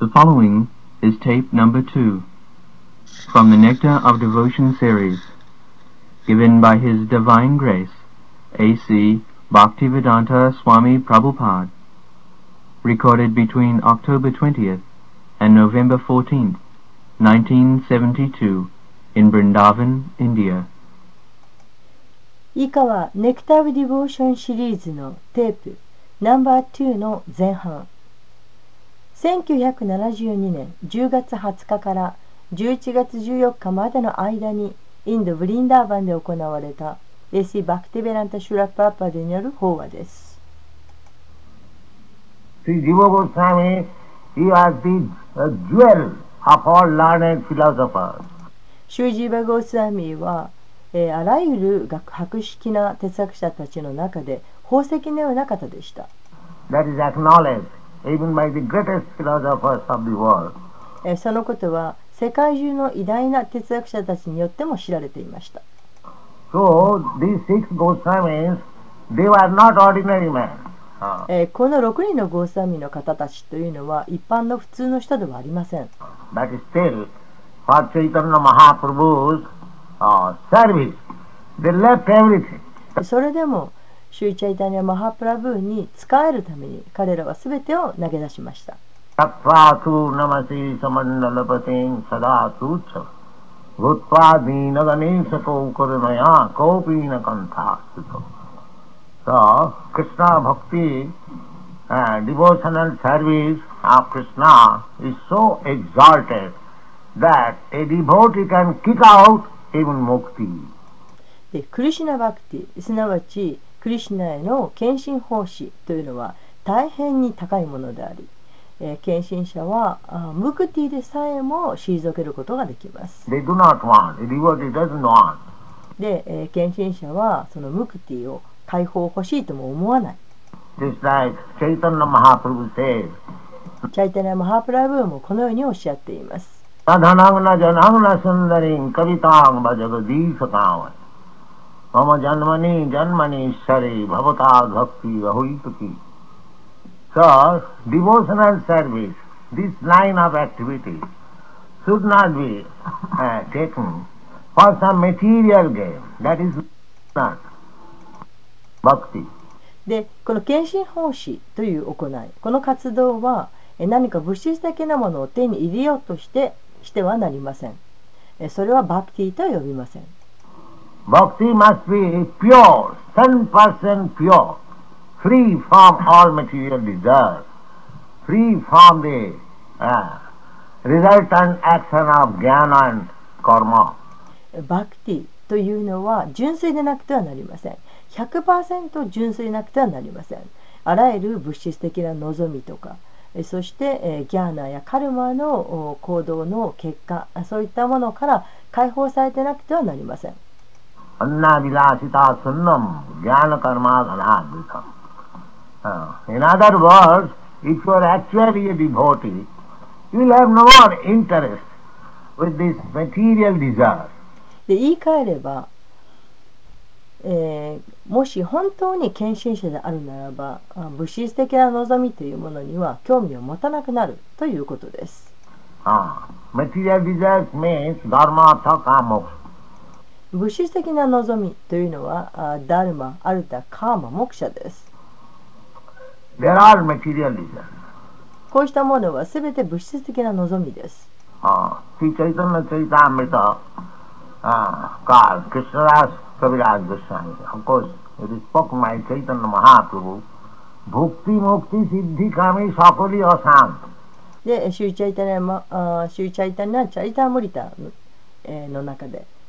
The following is tape number two from the Nectar of Devotion series, given by His Divine Grace, A.C. Bhaktivedanta Swami Prabhupada, recorded between October 20th and November 14th, 1972, in Brindavan, India. 以下はネクター・ディボーションシリーズのテープナンバー2の前半 1972年10月20日から11月14日までの間にインド・ブリンダーバンで行われたエシ・バクティベランタ・シュラパーパーでによる法話です。Sri Jiva Goswami, he was the uh, jewel of all learned philosophers. シュージーバ・ゴースワミーは、えーあらゆる学博識な哲学者たちの中で宝石のような方でした。That is acknowledged even by the greatest philosophers of the world. えーそのことは世界中の偉大な哲学者たちによっても知られていました So these six Goswamis, they were not ordinary men. Uh, えーこの6人のゴースワミの方たちというのは一般の普通の人ではありません But still, for Chaitanya Mahaprabhu's uh, service, they left everything. それでもシューチャイタニア・マハプラブーに使えるために彼らは全てを投げ出しました。クリシナ・バクティ、すなわちクリシナへの献身奉仕というのは大変に高いものであり、えー、献身者はあムクティでさえも退けることができます。で、えー、献身者はそのムクティを解放欲しいとも思わない。チャイタナ・マハプラブもこのようにおっしゃっています。Mama janmani janmani sari bhavata bhakti vahuituki. So, devotional service, this line of activity should not be uh, taken for some material gain. That is not bhakti. でこの献身奉仕という行いこの活動は何か物質的なものを手に入れようとしてしてはなりませんそれはバクティとは呼びません Bhakti must be pure, 10% pure, free from all material desires, free from the uh, resultant action of jnana and karma. バクティというのは純粋でなくてはなりません。100%純粋でなくてはなりません。あらゆる物質的な望みとかそしてえギャーナやカルマの行動の結果そういったものから解放されてなくてはなりません。Anna vilasita sunnam jnana karma ganadvitam. Uh, in other words, if you are actually a devotee, you will have no more interest with this material desire. で言い換えれば、えーもし本当に献身者であるならばあ物質的な望みというものには興味を持たなくなるということです。Ah, material desires means dharma, artha, kama. 物質的な望みというのはあダルマ、アルタ、カーマ、モクシャです。こうしたものはすべて物質的な望みです。シューチャイタネマ、シューチャイタネマ、チタムリタの中で。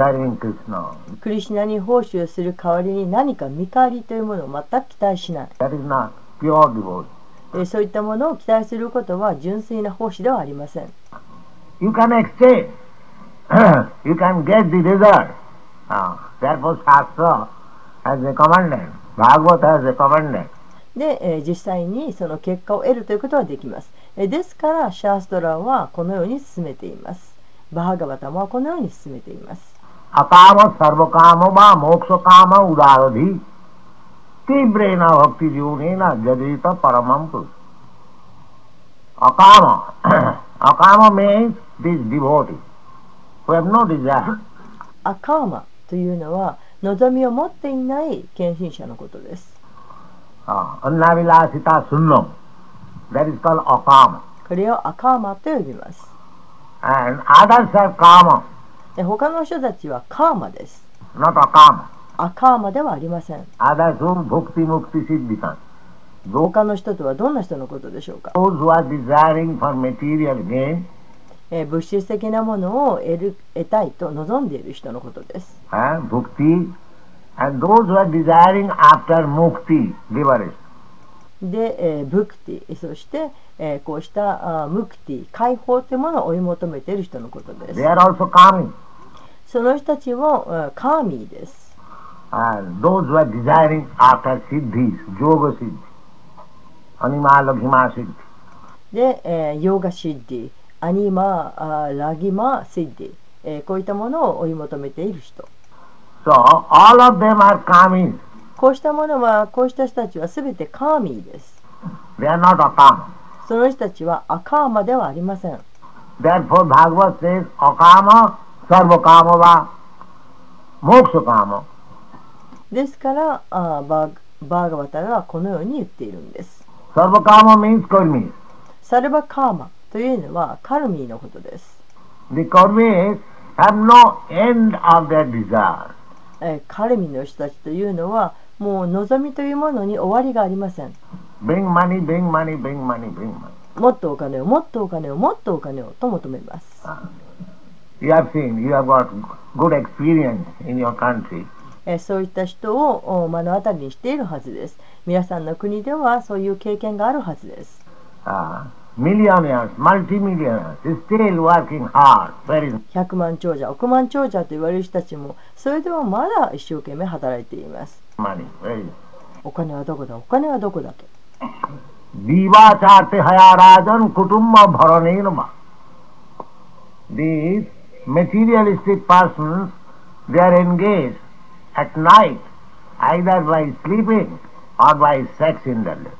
Krishna. クリシュナに奉仕をする代わりに何か見返りというものを全く期待しない。That is not pure devotion. えーそういったものを期待することは純粋な奉仕ではありません。You can exchange you can get the result. Uh, therefore Shastra has recommended, Bhagavad has recommended. で、えー実際にその結果を得るということはできます。えーですから、シャーストラはこのように進めています。バーガバタもこのように進めています。अकाम सर्वकाम व मोक्ष काम उदारधि तीव्रेण भक्ति जीवनेन जजित परमं पुरुष Akama. Akama means this devotee who have no desire. アカーマというのは望みを持っていない献身者のことです。 Uh, Annavilasita sunnam. That is called akama. これをアカーマと呼びます。 And others are kama, 他の人たちはカーマです。またカーマ。アカーマではありません。他の人とはどんな人のことでしょうか？物質的なものを得,る得たいと望んでいる人のことです。Uh, で、えーブクティ、そして、えーこうしたあームクティ、解放というものを追い求めている人のことで They す。also. その人たちも、えーカーミーです。And those who are desiring after siddhis, yoga siddhi, anima laghima siddhi. で、えーヨーガシッディ、アニマ、あーラギマ、シッディ、えーこういったものを追い求めている人。So all of them are kamis. こうしたものは、こうした人たちはすべてカーミーです。その人たちはアカーマではありません。ですから、あーバ,ーガーガバはこのように言っているんです。サルバカーマ means カルミー。サルバカーマというのはカルミーのことです。The Karmis have no end of their desire. カルミーの人たちというのは、もう望みというものに終わりがありません。Bring money, bring にもっとお金を、もっとお金を、もっとお金をと求めます。You そういった人を目の当たりにしているはずです。皆さんの国ではそういう経験があるはずです。100万長者、億万長者と言われる人たちも、それでもまだ一生懸命働いています。Money, very お金はどこだお金はどこだと。Divachatte hayarajan kutumba bharanenama. These materialistic persons, they are engaged at night either by sleeping or by sex indulgence.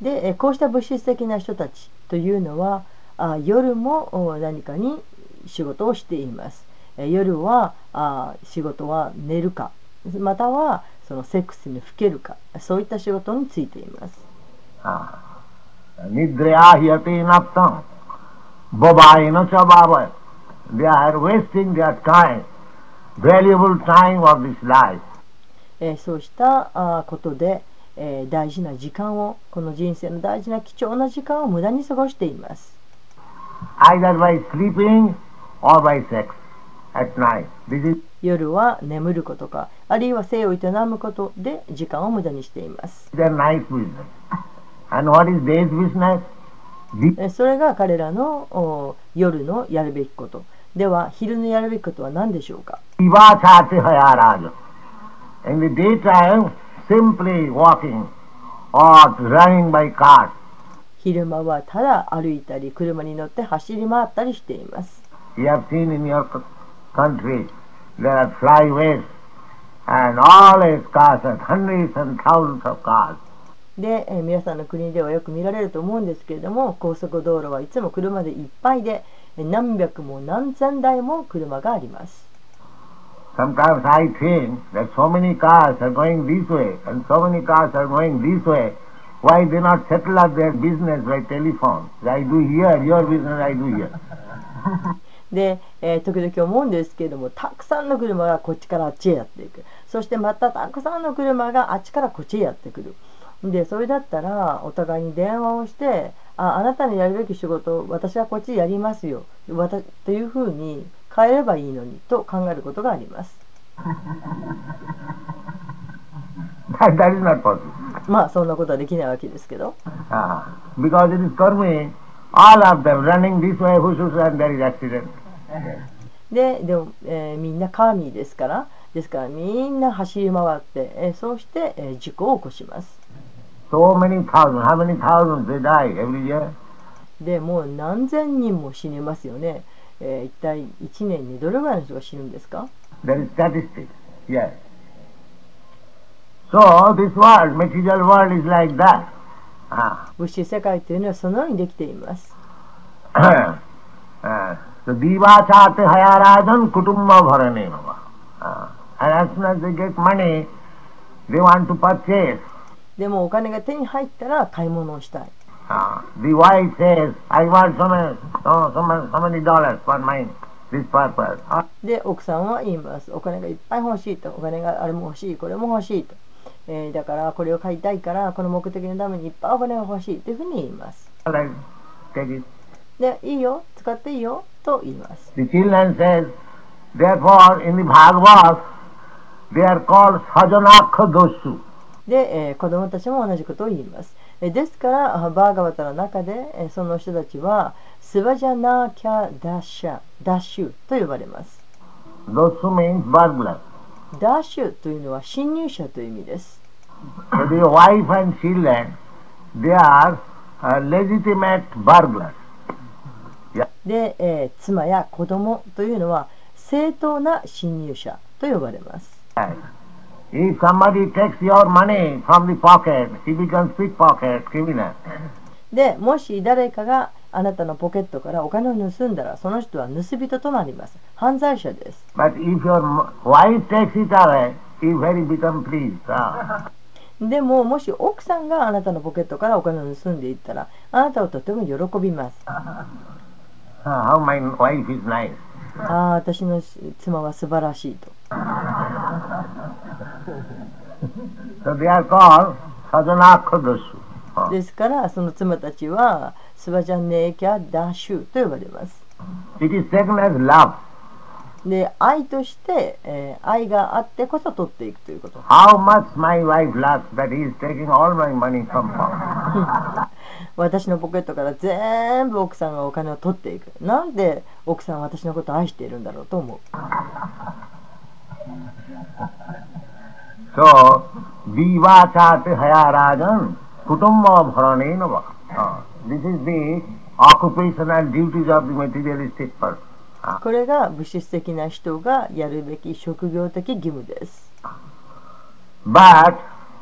で、えーこうした物質的な人たちというのは、あ夜もお何かに仕事をしています。えー夜はあ仕事は寝るか、またはそのセックスにふけるかそういった仕事についています。そうしたことで大事な時間をこの人生の大事な貴重な時間を無駄に過ごしています。夜は眠ることか、あるいは生を営むことで時間を無駄にしています。それが彼らの夜のやるべきこと。では、昼のやるべきことは何でしょうか？昼間はただ歩いたり車に乗って走り回ったりしています。で、皆さんの国ではよく見られると思うんですけれども高速道路はいつも車でいっぱいで何百も何千台も車があります。で、えー時々思うんですけれども、たくさんの車がこっちからあっちへやっていく。そしてまたたくさんの車があっちからこっちへやってくる。で、それだったらお互いに電話をして、ああなたのやるべき仕事、私はこっちやりますよ。わたというふうに変えればいいのにと考えることがあります。That is not possible. まあそんなことはできないわけですけど。Ah, because it is karmi, all of them running this way, who should there is accident. ででも、えーみんな神ですからですからみんな走り回って、えーそうして、えー事故を起こします So many thousands, how many thousands they die every year? でもう何千人も死にますよね、えー一体1年にどれぐらいの人が死ぬんですか There is statistics. Yes. So this world, material world is like that. Ah. 物質世界というのはそのようにできています。তো দিবা চাতে হায়া রাজন でもお金が手に入ったら買い物をしたい。で、奥さんは言います。お金がいっぱい欲しいと。お金があれも欲しい、これも欲しいと。えー、だから、これを買いたいから、この目的のためにいっぱいお金が欲しいというふうに言います。で、いいよ、使っていいよ。と言います。The children says, therefore in the Bhagavad, they are called Sajanakha Dosu. で、えー子供たちも同じことを言います。えーですから、あバーガバタの中で、えーその人たちは、スバジャナーキャダッシャ、ダッシュと呼ばれます。Dosu means burglar. ダッシュというのは侵入者という意味です。The wife and children, they are uh, legitimate burglars. で、えー、妻や子供というのは正当な侵入者と呼ばれます。で、もし誰かがあなたのポケットからお金を盗んだら、その人は盗人となります。犯罪者です。でも、もし奥さんがあなたのポケットからお金を盗んでいったら、あなたをとても喜びます。Ah, how my wife is nice. ああ、私の妻は素晴らしいと。So they are called Sajanakha Dosu. Ah. ですから、その妻たちは、スバジャンネーキャダッシュと呼ばれます。It is taken as love. で、愛として、えー愛があってこそ取っていくということ。How much my wife loves that he is taking all my money from her. 私のポケットから全部奥さんがお金を取っていく。なんで奥さんは私のことを愛しているんだろうと思う。そう、ビーバーチャーティハヤラーガン、クトンマブハラネーバ。これが物質的な人がやるべき職業的義務です。But、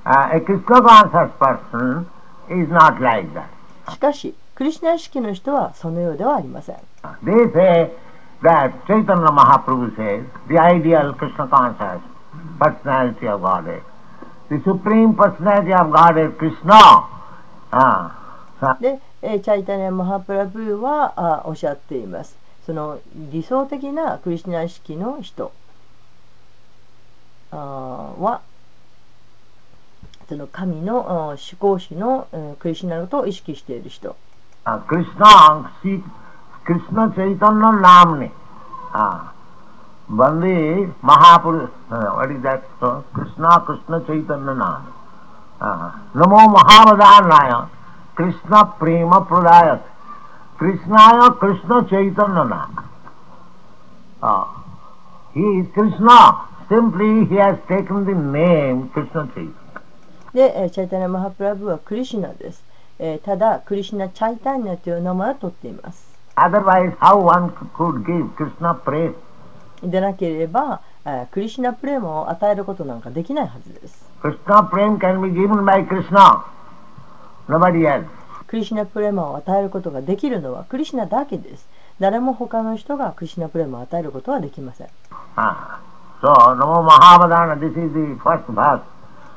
a Krishna conscious person is not like that. しかし、クリスナ意識の人はそのようではありません。で、えー、チャイタニア・ハプラブーはあーおっしゃっています。その理想的なクリスナ式の人あはその神の思考主のクリシナのことを意識している人。あクリスナ、ークシー、クリスナー、チェイトンのラムネ。バンディ、マハプル、ワリザクト、クリスナ、クリシナ、チェイトンのラムネ。ロモ、マハマダーナヤ、クリスナ、プリマ、プライア、クリスナー、シ、チェイトンのラムネ。He is Krishna. Simply, he has taken the name Krishna で、えーチャイタニア・マハプラブーはクリシュナです、えーただクリシュナ・チャイタニアという名前を取っています Otherwise, how one could give Krishna praise? でなければ、えークリシュナ・プレーマを与えることなんかできないはずです Krishna prem can be given by Krishna, nobody else. クリシュナ・プレーマを与えることができるのはクリシュナだけです誰も他の人がクリシュナ・プレーマを与えることはできません Ah. So, Namo Mahavadana, this is the first verse,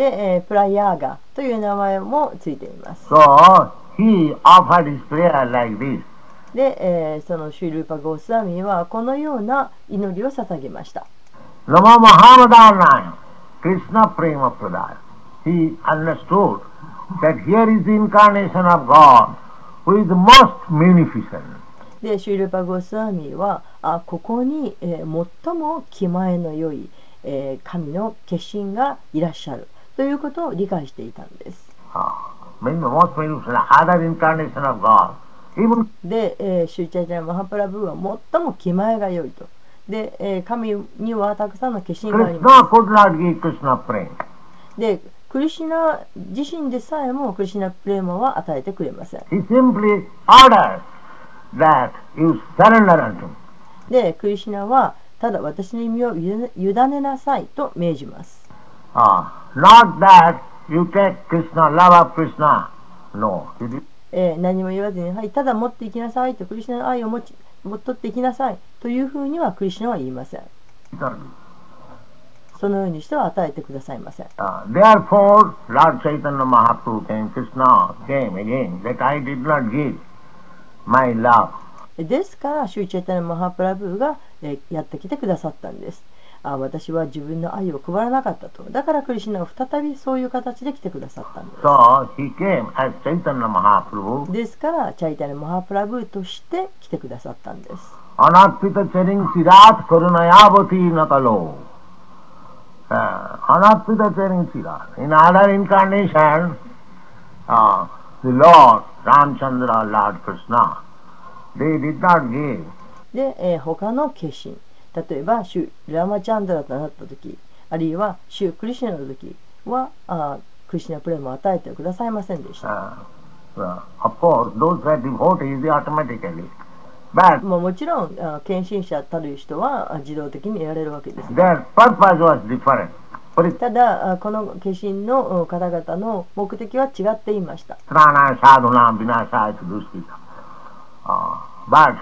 で、えー、プライヤーガという名前もついています。で、えー、そのシュールーパ・ゴスワミはこのような祈りを捧げました。で、シュールーパ・ゴスワミはあここに、えー、最も気前の良い、えー、神の化身がいらっしゃる。ということを理解していたんです。Ah, で、えーシューチャイチャイマハプラブーは最も気前が良いと。で、えー神にはたくさんの化身がありま.す。で、クリシュナ自身でさえもクリシュナプレーマは与えてくれません。で、クリシュナはただ私に身を委ねなさいと命じます。Not that you get Krishna, ええ、何も言わずに、はい、ただ持っていきなさいと、クリシナの愛を持ち、持っとっていきなさいというふうにはクリシナは言いません。そのようにしては与えてくださいません。ですから、シューチェイタナ・マハプラブーがやってきてくださったんです。あ私は自分の愛を配らなかったと。だからクリシナは再びそういう形で来てくださったんです。So、ですから、チャイタネ・マハプラブとして来てくださったんです。アナッピタ・チェリン・シラート・コルナ・ヤボティー・ナタロー。アナッピタ・チェリン・シラート。In other incarnation,、uh, the Lord, Ramchandra, Lord Krishna, they did not give. で、え、他の化身。例えば、シュ・ラマチャンドラとなった時、あるいはシュ・クリシナの時は、あクリシナプレムを与えてくださいませんでした。まあ、もちろん、あ献身者たる人は自動的に得られるわけです。Their ただ、この化身の方々の目的は違っていました。But,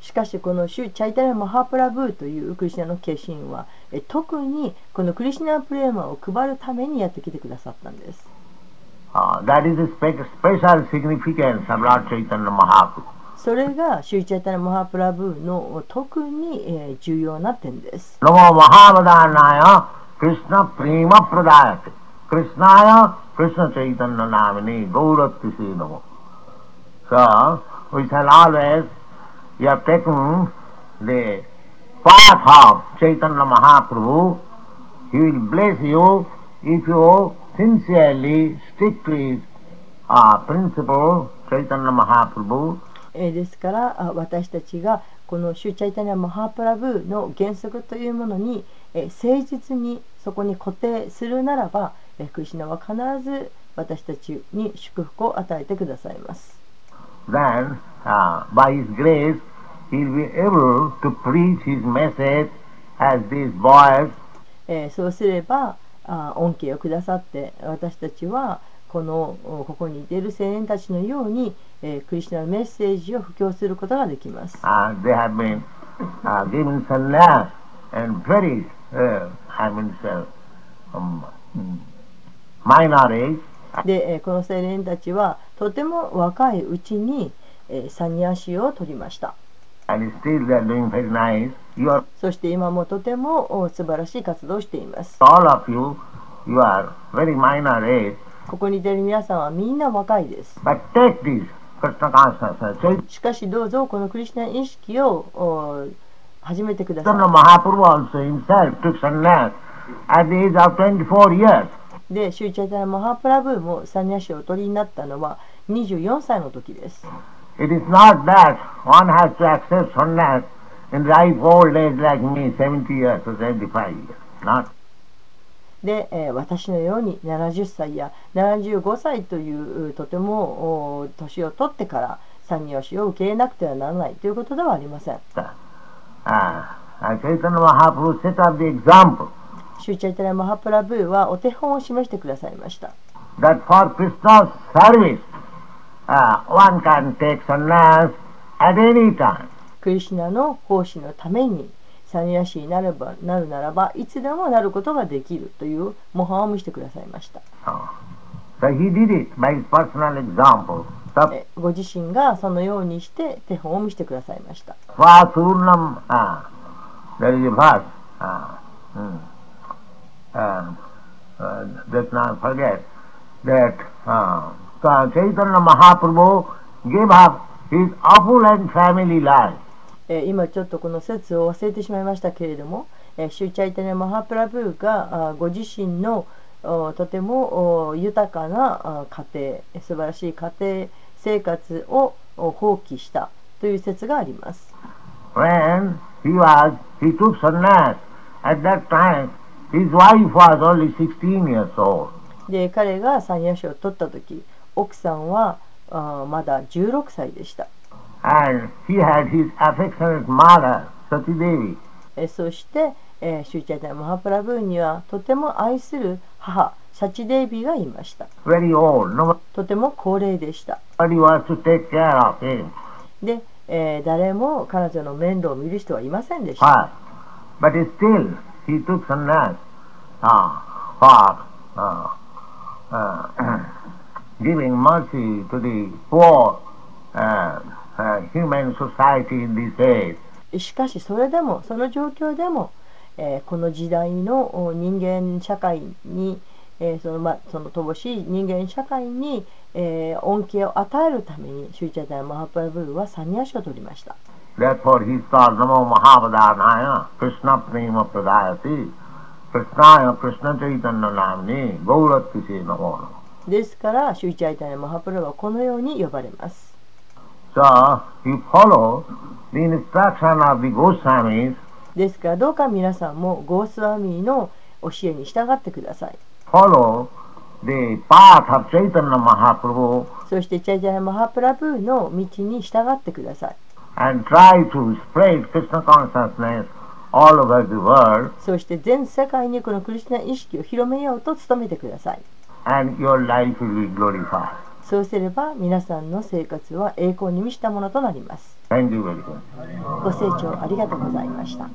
しかしこのシュ・チャイタラ・マハプラブーというクリシナの化身は特にこのクリシナ・プレーマを配るためにやってきてくださったんです。それがシ・チャイタラ・マハプラブーの特に重要な点です。クリシナ・プレーマ・プラダヤティ・クリシナヤ・プレーマ・プラダヤテ・ Krishnaya Krishna Chaitanya namini Gauratisi namo. So, we shall always, you have taken the path of Chaitanya Mahaprabhu, he will bless you if you sincerely stick to his uh, principle, Chaitanya Mahaprabhu, えーですからあ私たちがこのシューチャイタナ・マハプラブーの原則というものに、えー誠実にそこに固定するならば、えークリシナは必ず私たちに祝福を与えてくださいます。Then, uh, by his grace, えー、そうすればあ恩恵をくださって私たちはこのここにいる青年たちのように、えー、クリスナのメッセージを布教することができます。でこの青年たちはとても若いうちにサニア氏を取りました。そして今もとても素晴らしい活動をしています。ここにいている皆さんはみんな若いです。しかしどうぞこのクリスチャン意識を始めてください。で、シューチャータナ・モハプラブもサニアシをお取りになったのは24歳の時です。で、えー、私のように70歳や75歳というとても年を取ってからサニアシを受け入れなくてはならないということではありません。Uh, uh, シューチャイタリア・マハプラブーはお手本を示してくださいました。クリシナの奉仕のためにサニヤシになる,ばなるならばいつでもなることができるという模範を見せてくださいました。ご自身がそのようにして手本を見せてくださいました。ファーツウルナム、ああ、レジファース、ああ、うん。Let's not forget that uh, Chaitanya Mahaprabhu gave up his opulent family life えー今ちょっとこの説を忘れてしまいましたけれども、えーシューチャイタネ・マハプラブーがご自身のおとてもお豊かなあ家庭え素晴らしい家庭生活をお放棄したという説があります。when he was, he took sannyas. At that time, his wife was only 16 years old. で彼が三夜賞を取った時奥さんはあーまだ16歳でした。And he had his affectionate mother, Sati Devi. えーそして、えーシューチャイタネ・マハプラブーにはとても愛する母シャチデイビーがいました。very old. Nobody とても高齢でした。was to take care of him. で、えー誰も彼女の面倒を見る人はいませんでした。But, but still, he took sannyas uh, for uh, uh, giving mercy to the poor uh, uh, human society in this age. しかしそれでもその状況でも、えーこの時代の人間社会に、えーそのまその乏しい人間社会に、えー恩恵を与えるためにシューチャタイマハプラブーはサニア賞を取りました。Therefore he thought Namo Mahavadhanaya Krishna Prema Pradayati Krishnaya Krishna Chaitanya Namni Gauratise Namo ですからシューチャイタイマハプラはこのように呼ばれます。So you follow the instruction of the Goswamis ですからどうか皆さんもゴースワミーの教えに従ってください。follow the path of Chaitanya Mahaprabhu そしてチャイチャイマハプラブーの道に従ってください。And try to spread Krishna consciousness all over the world そして全世界にこのクリスチャン意識を広めようと努めてください。and your life will be glorified. そうすれば皆さんの生活は栄光に満ちたものとなります。Thank you very much. ご清聴ありがとうございました。